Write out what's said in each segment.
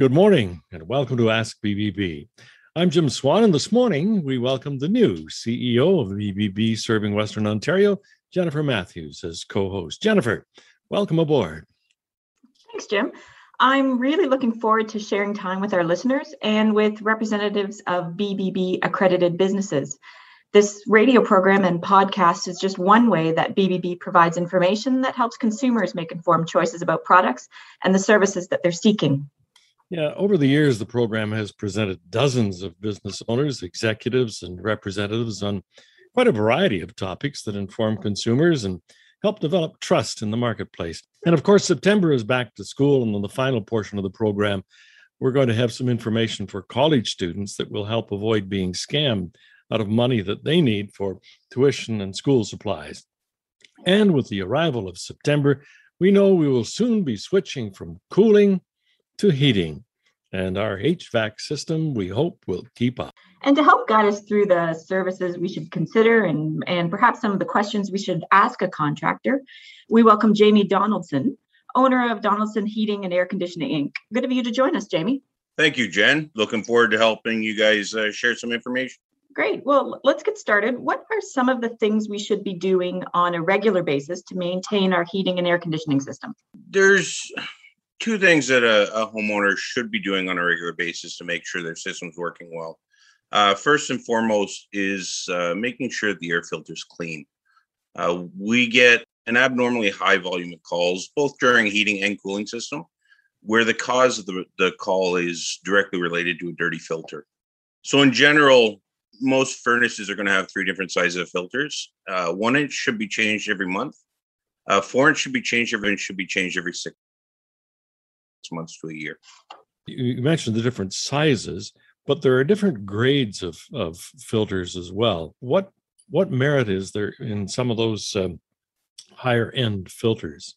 Good morning and welcome to Ask BBB. I'm Jim Swan, and this morning we welcome the new CEO of BBB serving Western Ontario, Jennifer Matthews, as co host. Jennifer, welcome aboard. Thanks, Jim. I'm really looking forward to sharing time with our listeners and with representatives of BBB accredited businesses. This radio program and podcast is just one way that BBB provides information that helps consumers make informed choices about products and the services that they're seeking. Yeah, over the years, the program has presented dozens of business owners, executives, and representatives on quite a variety of topics that inform consumers and help develop trust in the marketplace. And of course, September is back to school, and in the final portion of the program, we're going to have some information for college students that will help avoid being scammed out of money that they need for tuition and school supplies. And with the arrival of September, we know we will soon be switching from cooling to heating. And our HVAC system, we hope, will keep up. And to help guide us through the services we should consider and, and perhaps some of the questions we should ask a contractor, we welcome Jamie Donaldson, owner of Donaldson Heating and Air Conditioning Inc. Good of you to join us, Jamie. Thank you, Jen. Looking forward to helping you guys uh, share some information. Great. Well, let's get started. What are some of the things we should be doing on a regular basis to maintain our heating and air conditioning system? There's two things that a, a, homeowner should be doing on a regular basis to make sure their system's working well. Uh, first and foremost is uh, making sure the air filter is clean. Uh, we get an abnormally high volume of calls, both during heating and cooling system, where the cause of the, the call is directly related to a dirty filter. So, in general, most furnaces are going to have three different sizes of filters. Uh, one inch should be changed every month. Uh, four inch should be changed every inch should be changed every six months to a year. You mentioned the different sizes, but there are different grades of, of filters as well. What what merit is there in some of those um, higher end filters?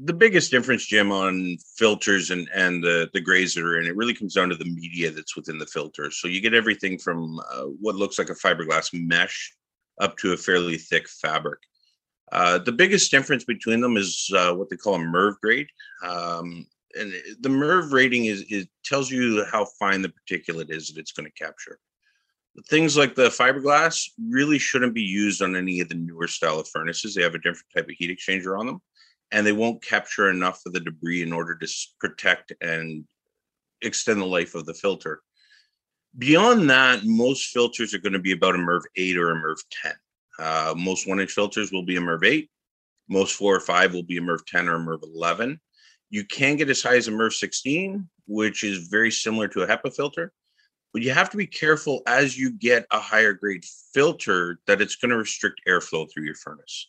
The biggest difference, Jim, on filters and and the the grades that are in it really comes down to the media that's within the filter. So you get everything from uh, what looks like a fiberglass mesh up to a fairly thick fabric. Uh, the biggest difference between them is uh, what they call a MERV grade. Um, and the MERV rating is it tells you how fine the particulate is that it's going to capture. Things like the fiberglass really shouldn't be used on any of the newer style of furnaces. They have a different type of heat exchanger on them, and they won't capture enough of the debris in order to protect and extend the life of the filter. Beyond that, most filters are going to be about a MERV 8 or a MERV 10. Uh, most one inch filters will be a MERV 8. Most four or five will be a MERV 10 or a MERV 11. You can get as high as a MERV 16, which is very similar to a HEPA filter. But you have to be careful as you get a higher grade filter that it's going to restrict airflow through your furnace.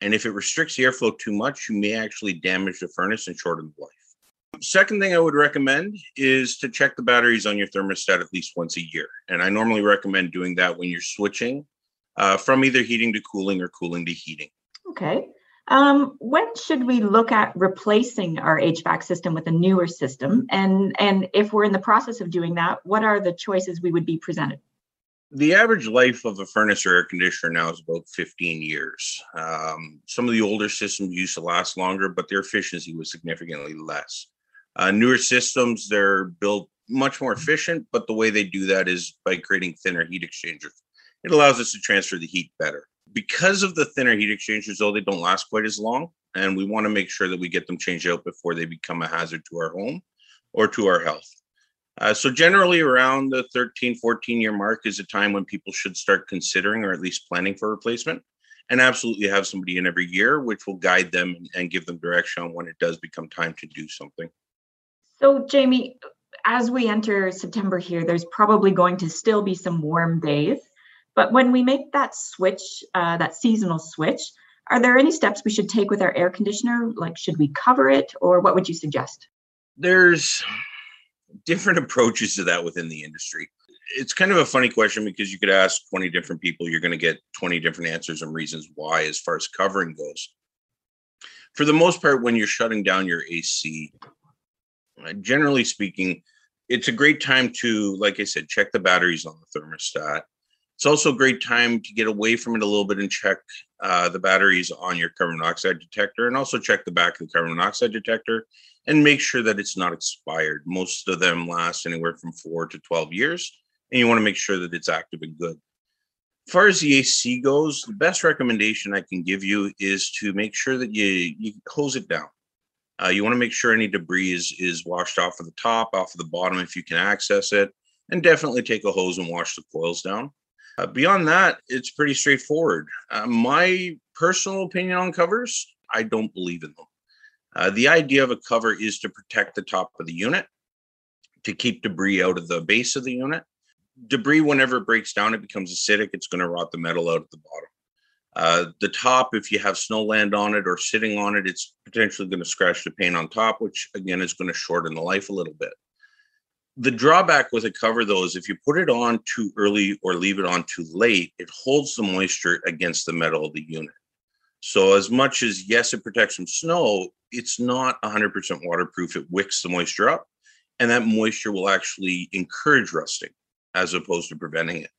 And if it restricts the airflow too much, you may actually damage the furnace and shorten the life. Second thing I would recommend is to check the batteries on your thermostat at least once a year. And I normally recommend doing that when you're switching uh, from either heating to cooling or cooling to heating. Okay. Um, when should we look at replacing our HVAC system with a newer system? And, and if we're in the process of doing that, what are the choices we would be presented? The average life of a furnace or air conditioner now is about 15 years. Um, some of the older systems used to last longer, but their efficiency was significantly less. Uh, newer systems, they're built much more efficient, but the way they do that is by creating thinner heat exchangers it allows us to transfer the heat better. Because of the thinner heat exchangers, though, they don't last quite as long. And we want to make sure that we get them changed out before they become a hazard to our home or to our health. Uh, so generally around the 13, 14 year mark is a time when people should start considering or at least planning for replacement and absolutely have somebody in every year, which will guide them and give them direction on when it does become time to do something. So Jamie, as we enter September here, there's probably going to still be some warm days. But when we make that switch, uh, that seasonal switch, are there any steps we should take with our air conditioner? Like, should we cover it, or what would you suggest? There's different approaches to that within the industry. It's kind of a funny question because you could ask 20 different people, you're going to get 20 different answers and reasons why, as far as covering goes. For the most part, when you're shutting down your AC, uh, generally speaking, it's a great time to, like I said, check the batteries on the thermostat It's also a great time to get away from it a little bit and check uh, the batteries on your carbon monoxide detector and also check the back of the carbon monoxide detector and make sure that it's not expired. Most of them last anywhere from four to 12 years, and you want to make sure that it's active and good. As far as the AC goes, the best recommendation I can give you is to make sure that you, you hose it down. Uh, you want to make sure any debris is, is washed off of the top, off of the bottom if you can access it, and definitely take a hose and wash the coils down. Uh, beyond that, it's pretty straightforward. Uh, my personal opinion on covers, I don't believe in them. Uh, the idea of a cover is to protect the top of the unit, to keep debris out of the base of the unit. Debris, whenever it breaks down, it becomes acidic. It's going to rot the metal out at the bottom. Uh, the top, if you have snow land on it or sitting on it, it's potentially going to scratch the paint on top, which again is going to shorten the life a little bit. The drawback with a cover, though, is if you put it on too early or leave it on too late, it holds the moisture against the metal of the unit. So, as much as yes, it protects from snow, it's not 100% waterproof. It wicks the moisture up, and that moisture will actually encourage rusting as opposed to preventing it.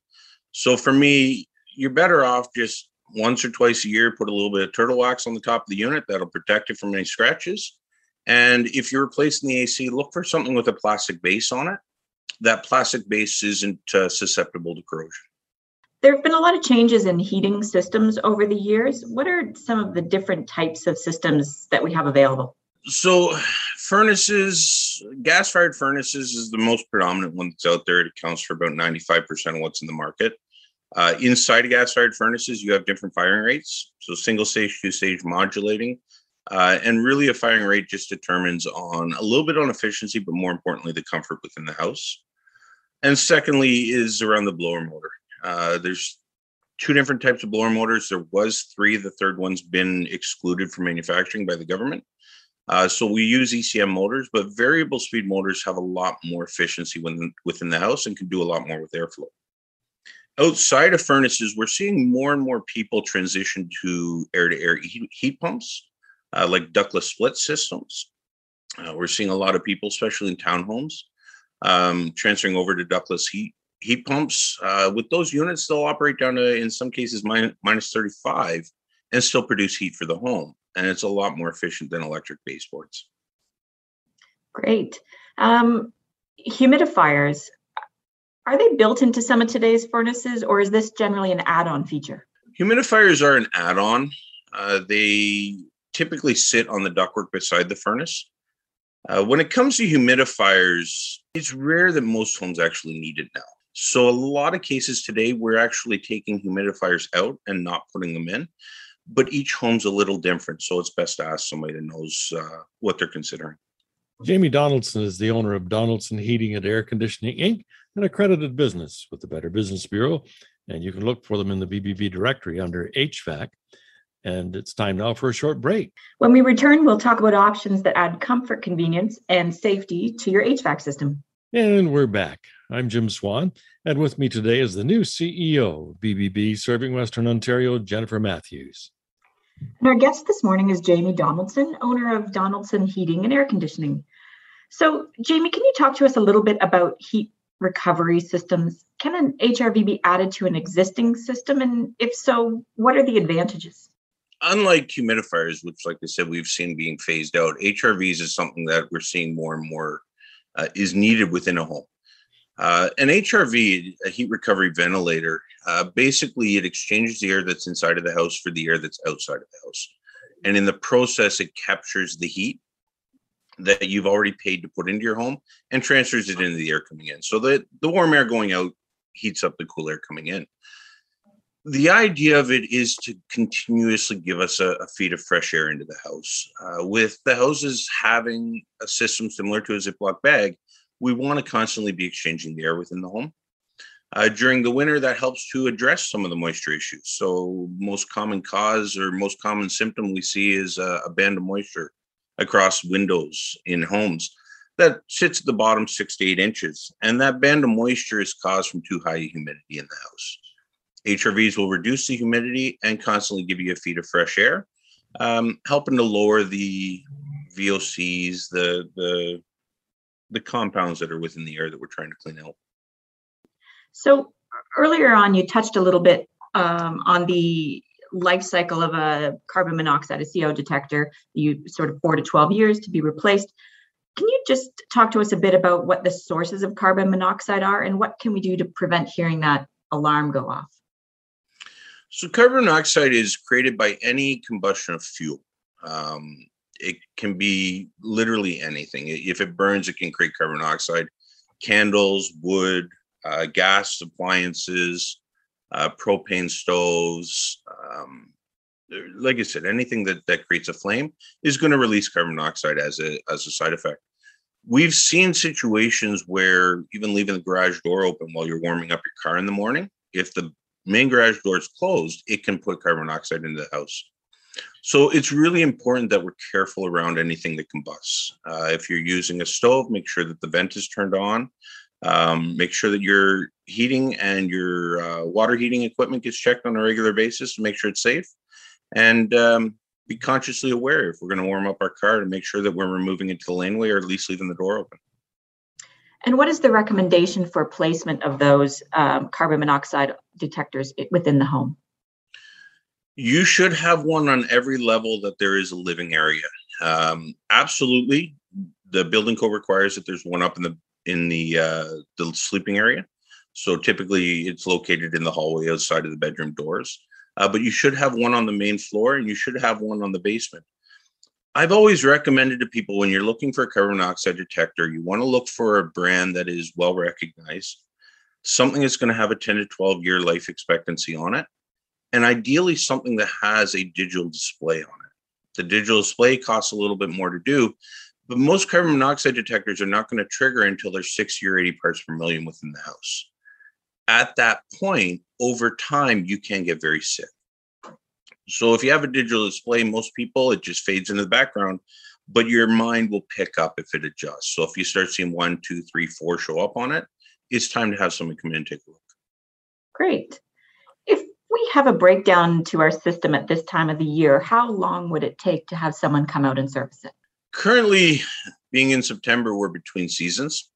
So, for me, you're better off just once or twice a year, put a little bit of turtle wax on the top of the unit. That'll protect it from any scratches. And if you're replacing the AC, look for something with a plastic base on it. That plastic base isn't uh, susceptible to corrosion. There have been a lot of changes in heating systems over the years. What are some of the different types of systems that we have available? So, furnaces, gas fired furnaces is the most predominant one that's out there. It accounts for about 95% of what's in the market. Uh, inside gas fired furnaces, you have different firing rates. So, single stage, two stage modulating. Uh, and really, a firing rate just determines on a little bit on efficiency, but more importantly, the comfort within the house. And secondly, is around the blower motor. Uh, there's two different types of blower motors. There was three. The third one's been excluded from manufacturing by the government. Uh, so we use ECM motors, but variable speed motors have a lot more efficiency within, within the house and can do a lot more with airflow. Outside of furnaces, we're seeing more and more people transition to air-to-air heat, heat pumps uh, like ductless split systems. Uh, we're seeing a lot of people, especially in townhomes, um, transferring over to ductless heat heat pumps. Uh, with those units, they'll operate down to, in some cases, minus, minus 35 and still produce heat for the home. And it's a lot more efficient than electric baseboards. Great. Um, humidifiers, are they built into some of today's furnaces or is this generally an add on feature? Humidifiers are an add on. Uh, they typically sit on the ductwork beside the furnace. Uh, when it comes to humidifiers, it's rare that most homes actually need it now. So, a lot of cases today, we're actually taking humidifiers out and not putting them in, but each home's a little different. So, it's best to ask somebody that knows uh, what they're considering. Jamie Donaldson is the owner of Donaldson Heating and Air Conditioning Inc., an accredited business with the Better Business Bureau. And you can look for them in the BBB directory under HVAC. And it's time now for a short break. When we return, we'll talk about options that add comfort, convenience, and safety to your HVAC system. And we're back. I'm Jim Swan, and with me today is the new CEO of BBB Serving Western Ontario, Jennifer Matthews. And our guest this morning is Jamie Donaldson, owner of Donaldson Heating and Air Conditioning. So, Jamie, can you talk to us a little bit about heat recovery systems? Can an HRV be added to an existing system? And if so, what are the advantages? Unlike humidifiers, which, like I said, we've seen being phased out, HRVs is something that we're seeing more and more uh, is needed within a home. Uh, an HRV, a heat recovery ventilator, uh, basically it exchanges the air that's inside of the house for the air that's outside of the house. And in the process, it captures the heat that you've already paid to put into your home and transfers it into the air coming in. So that the warm air going out heats up the cool air coming in the idea of it is to continuously give us a, a feed of fresh air into the house. Uh, with the houses having a system similar to a Ziploc bag, we want to constantly be exchanging the air within the home. Uh, during the winter, that helps to address some of the moisture issues. So, most common cause or most common symptom we see is a band of moisture across windows in homes that sits at the bottom six to eight inches. And that band of moisture is caused from too high humidity in the house. HRVs will reduce the humidity and constantly give you a feed of fresh air, um, helping to lower the VOCs, the the the compounds that are within the air that we're trying to clean out. So, earlier on, you touched a little bit um, on the life cycle of a carbon monoxide, a CO detector, you sort of four to 12 years to be replaced. Can you just talk to us a bit about what the sources of carbon monoxide are and what can we do to prevent hearing that alarm go off? So, carbon monoxide is created by any combustion of fuel. Um, it can be literally anything. If it burns, it can create carbon monoxide. Candles, wood, uh, gas appliances, uh, propane stoves. Um, like I said, anything that, that creates a flame is going to release carbon monoxide as a as a side effect. We've seen situations where even leaving the garage door open while you're warming up your car in the morning, if the main garage door is closed, it can put carbon monoxide into the house. So it's really important that we're careful around anything that combusts. Uh, if you're using a stove, make sure that the vent is turned on. Um, make sure that your heating and your uh, water heating equipment gets checked on a regular basis to make sure it's safe. And um, be consciously aware if we're going to warm up our car to make sure that when we're removing into the laneway or at least leaving the door open. And what is the recommendation for placement of those um, carbon monoxide detectors within the home? You should have one on every level that there is a living area. Um, absolutely, the building code requires that there's one up in the in the uh, the sleeping area. So typically, it's located in the hallway outside of the bedroom doors. Uh, but you should have one on the main floor, and you should have one on the basement. I've always recommended to people when you're looking for a carbon monoxide detector, you want to look for a brand that is well recognized, something that's going to have a 10 to 12 year life expectancy on it, and ideally something that has a digital display on it. The digital display costs a little bit more to do, but most carbon monoxide detectors are not going to trigger until there's 60 or 80 parts per million within the house. At that point, over time, you can get very sick. So if you have a digital display, most people, it just fades into the background, but your mind will pick up if it adjusts. So if you start seeing one, two, three, four show up on it, it's time to have someone come in and take a look. Great. If we have a breakdown to our system at this time of the year, how long would it take to have someone come out and service it? Currently, being in September, we're between seasons.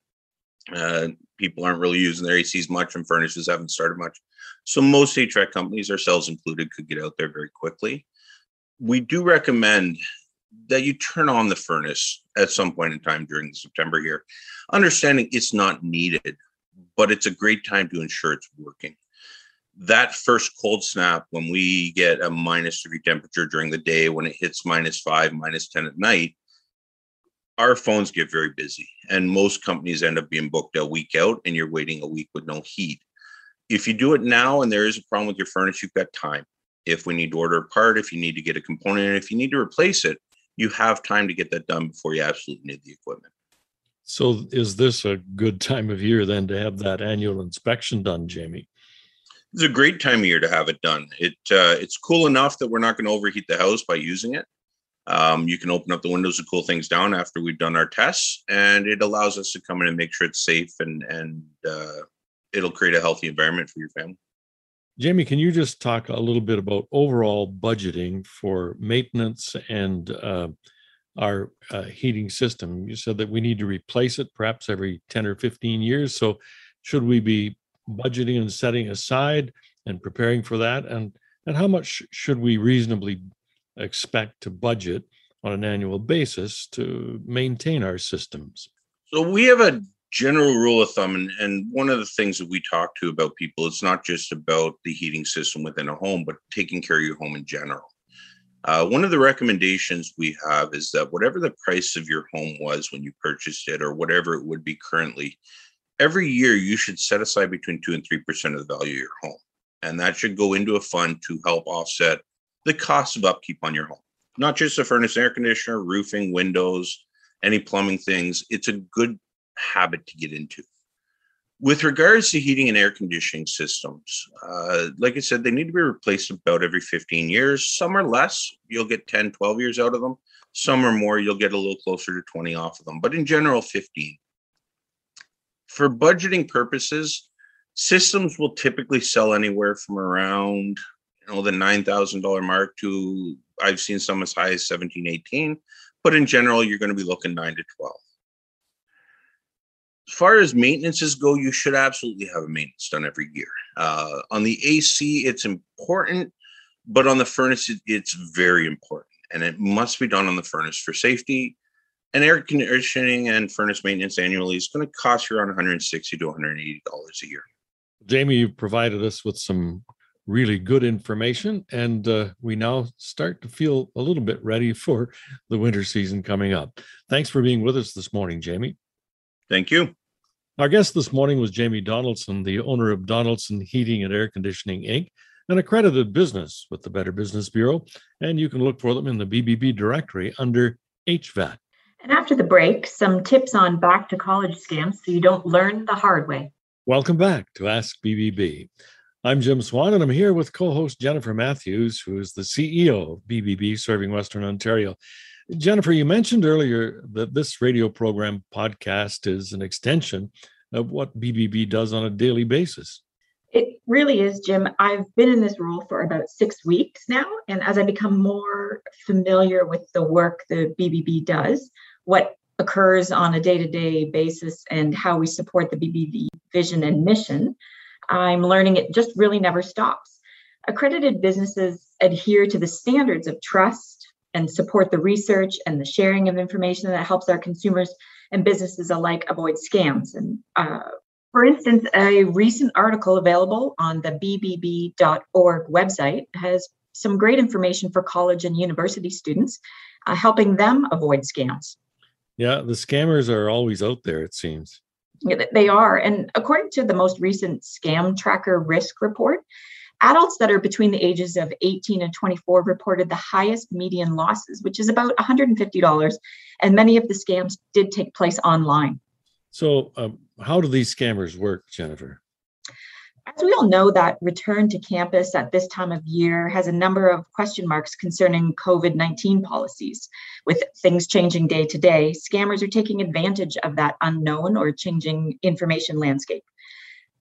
Uh, people aren't really using their ACs much, and furnaces haven't started much. So most HVAC companies, ourselves included, could get out there very quickly. We do recommend that you turn on the furnace at some point in time during the September here, understanding it's not needed, but it's a great time to ensure it's working. That first cold snap, when we get a minus degree temperature during the day, when it hits minus five, minus 10 at night, our phones get very busy and most companies end up being booked a week out and you're waiting a week with no heat. If you do it now and there is a problem with your furnace you've got time. If we need to order a part if you need to get a component and if you need to replace it you have time to get that done before you absolutely need the equipment. So is this a good time of year then to have that annual inspection done jamie? It's a great time of year to have it done. It uh, it's cool enough that we're not going to overheat the house by using it um, you can open up the windows and cool things down after we've done our tests, and it allows us to come in and make sure it's safe and and uh, it'll create a healthy environment for your family. Jamie, can you just talk a little bit about overall budgeting for maintenance and uh, our uh, heating system? You said that we need to replace it perhaps every 10 or 15 years. So, should we be budgeting and setting aside and preparing for that? And, and how much should we reasonably expect to budget on an annual basis to maintain our systems? So we have a general rule of thumb, and, and one of the things that we talk to about people, it's not just about the heating system within a home, but taking care of your home in general. Uh, one of the recommendations we have is that whatever the price of your home was when you purchased it, or whatever it would be currently, every year you should set aside between two and three percent of the value of your home, and that should go into a fund to help offset the cost of upkeep on your home. Not just the furnace, air conditioner, roofing, windows, any plumbing things. It's a good habit to get into. With regards to heating and air conditioning systems, uh, like I said, they need to be replaced about every 15 years. Some are less, you'll get 10, 12 years out of them. Some are more, you'll get a little closer to 20 off of them, but in general, 15. For budgeting purposes, systems will typically sell anywhere from around you know the nine thousand dollar mark to I've seen some as high as 17, 18, but in general, you're going to be looking nine to twelve. As far as maintenances go, you should absolutely have a maintenance done every year. Uh, on the AC, it's important, but on the furnace, it, it's very important, and it must be done on the furnace for safety. And air conditioning and furnace maintenance annually is going to cost you around 160 to 180 dollars a year. Jamie, you provided us with some really good information, and uh, we now start to feel a little bit ready for the winter season coming up. Thanks for being with us this morning, Jamie. Thank you. Our guest this morning was Jamie Donaldson, the owner of Donaldson Heating and Air Conditioning Inc., an accredited business with the Better Business Bureau, and you can look for them in the BBB directory under HVAC. And after the break, some tips on back to college scams so you don't learn the hard way. Welcome back to Ask BBB. I'm Jim Swan, and I'm here with co host Jennifer Matthews, who is the CEO of BBB serving Western Ontario. Jennifer, you mentioned earlier that this radio program podcast is an extension of what BBB does on a daily basis. It really is, Jim. I've been in this role for about six weeks now. And as I become more familiar with the work the BBB does, what occurs on a day to day basis, and how we support the BBB vision and mission, I'm learning it just really never stops. Accredited businesses adhere to the standards of trust, and support the research and the sharing of information that helps our consumers and businesses alike avoid scams. And uh, for instance, a recent article available on the bbb.org website has some great information for college and university students, uh, helping them avoid scams. Yeah, the scammers are always out there, it seems. They are. And according to the most recent Scam Tracker Risk Report, Adults that are between the ages of 18 and 24 reported the highest median losses, which is about $150. And many of the scams did take place online. So, um, how do these scammers work, Jennifer? As we all know, that return to campus at this time of year has a number of question marks concerning COVID 19 policies. With things changing day to day, scammers are taking advantage of that unknown or changing information landscape.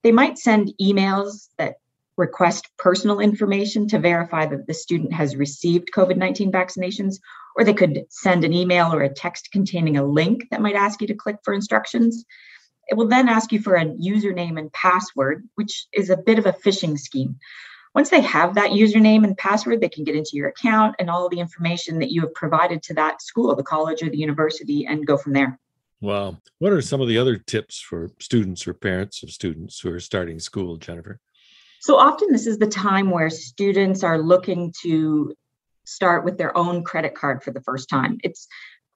They might send emails that request personal information to verify that the student has received COVID 19 vaccinations, or they could send an email or a text containing a link that might ask you to click for instructions. It will then ask you for a username and password, which is a bit of a phishing scheme. Once they have that username and password, they can get into your account and all the information that you have provided to that school, the college or the university, and go from there. Wow. What are some of the other tips for students or parents of students who are starting school, Jennifer? So often, this is the time where students are looking to start with their own credit card for the first time. It's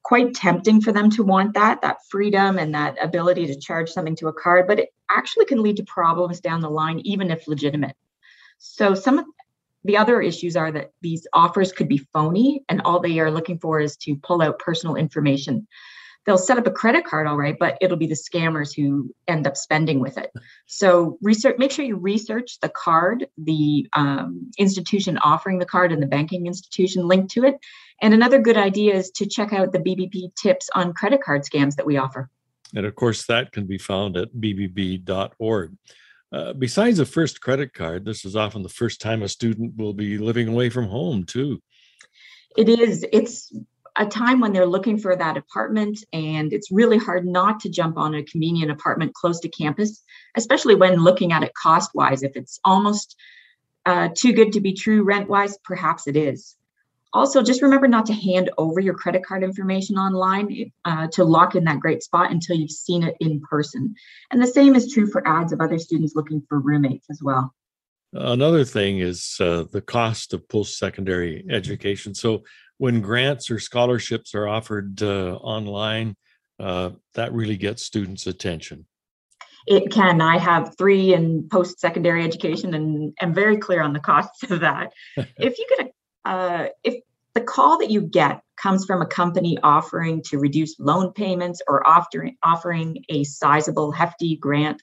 quite tempting for them to want that, that freedom and that ability to charge something to a card, but it actually can lead to problems down the line, even if legitimate. So, some of the other issues are that these offers could be phony, and all they are looking for is to pull out personal information they'll set up a credit card all right but it'll be the scammers who end up spending with it. So research make sure you research the card the um, institution offering the card and the banking institution linked to it. And another good idea is to check out the bbb tips on credit card scams that we offer. And of course that can be found at bbb.org uh, besides a first credit card this is often the first time a student will be living away from home too. It is. It's a time when they're looking for that apartment and it's really hard not to jump on a convenient apartment close to campus especially when looking at it cost wise if it's almost uh, too good to be true rent wise perhaps it is. Also just remember not to hand over your credit card information online uh, to lock in that great spot until you've seen it in person. And the same is true for ads of other students looking for roommates as well. Another thing is uh, the cost of post-secondary education. So when grants or scholarships are offered uh, online, uh, that really gets students' attention. It can. I have three in post secondary education and am very clear on the costs of that. if you get a, uh, if the call that you get comes from a company offering to reduce loan payments or offering, offering a sizable, hefty grant,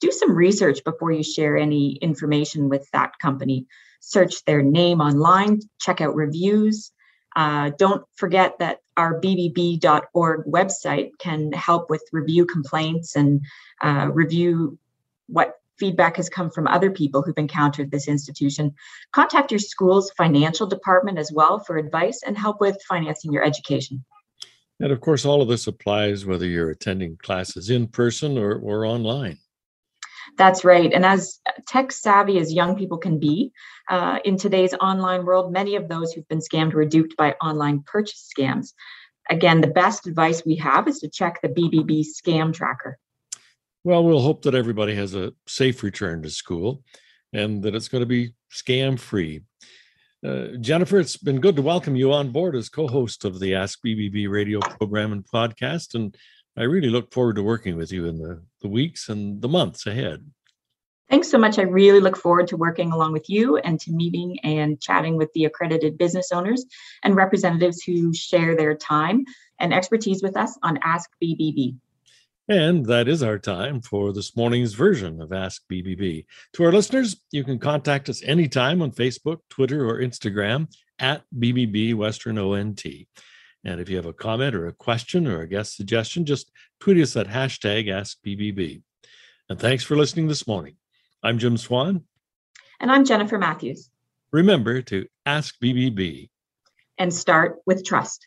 do some research before you share any information with that company. Search their name online, check out reviews, uh, don't forget that our bbb.org website can help with review complaints and uh, review what feedback has come from other people who've encountered this institution. Contact your school's financial department as well for advice and help with financing your education. And of course, all of this applies whether you're attending classes in person or, or online. That's right. And as tech savvy as young people can be uh, in today's online world, many of those who've been scammed were duped by online purchase scams. Again, the best advice we have is to check the BBB scam tracker. Well, we'll hope that everybody has a safe return to school and that it's going to be scam free. Uh, Jennifer, it's been good to welcome you on board as co host of the Ask BBB radio program and podcast. And I really look forward to working with you in the, the weeks and the months ahead. Thanks so much. I really look forward to working along with you and to meeting and chatting with the accredited business owners and representatives who share their time and expertise with us on Ask BBB. And that is our time for this morning's version of Ask BBB. To our listeners, you can contact us anytime on Facebook, Twitter, or Instagram at BBB Western ONT. And if you have a comment or a question or a guest suggestion, just tweet us at hashtag AskBBB. And thanks for listening this morning. I'm Jim Swan. And I'm Jennifer Matthews. Remember to ask BBB and start with trust.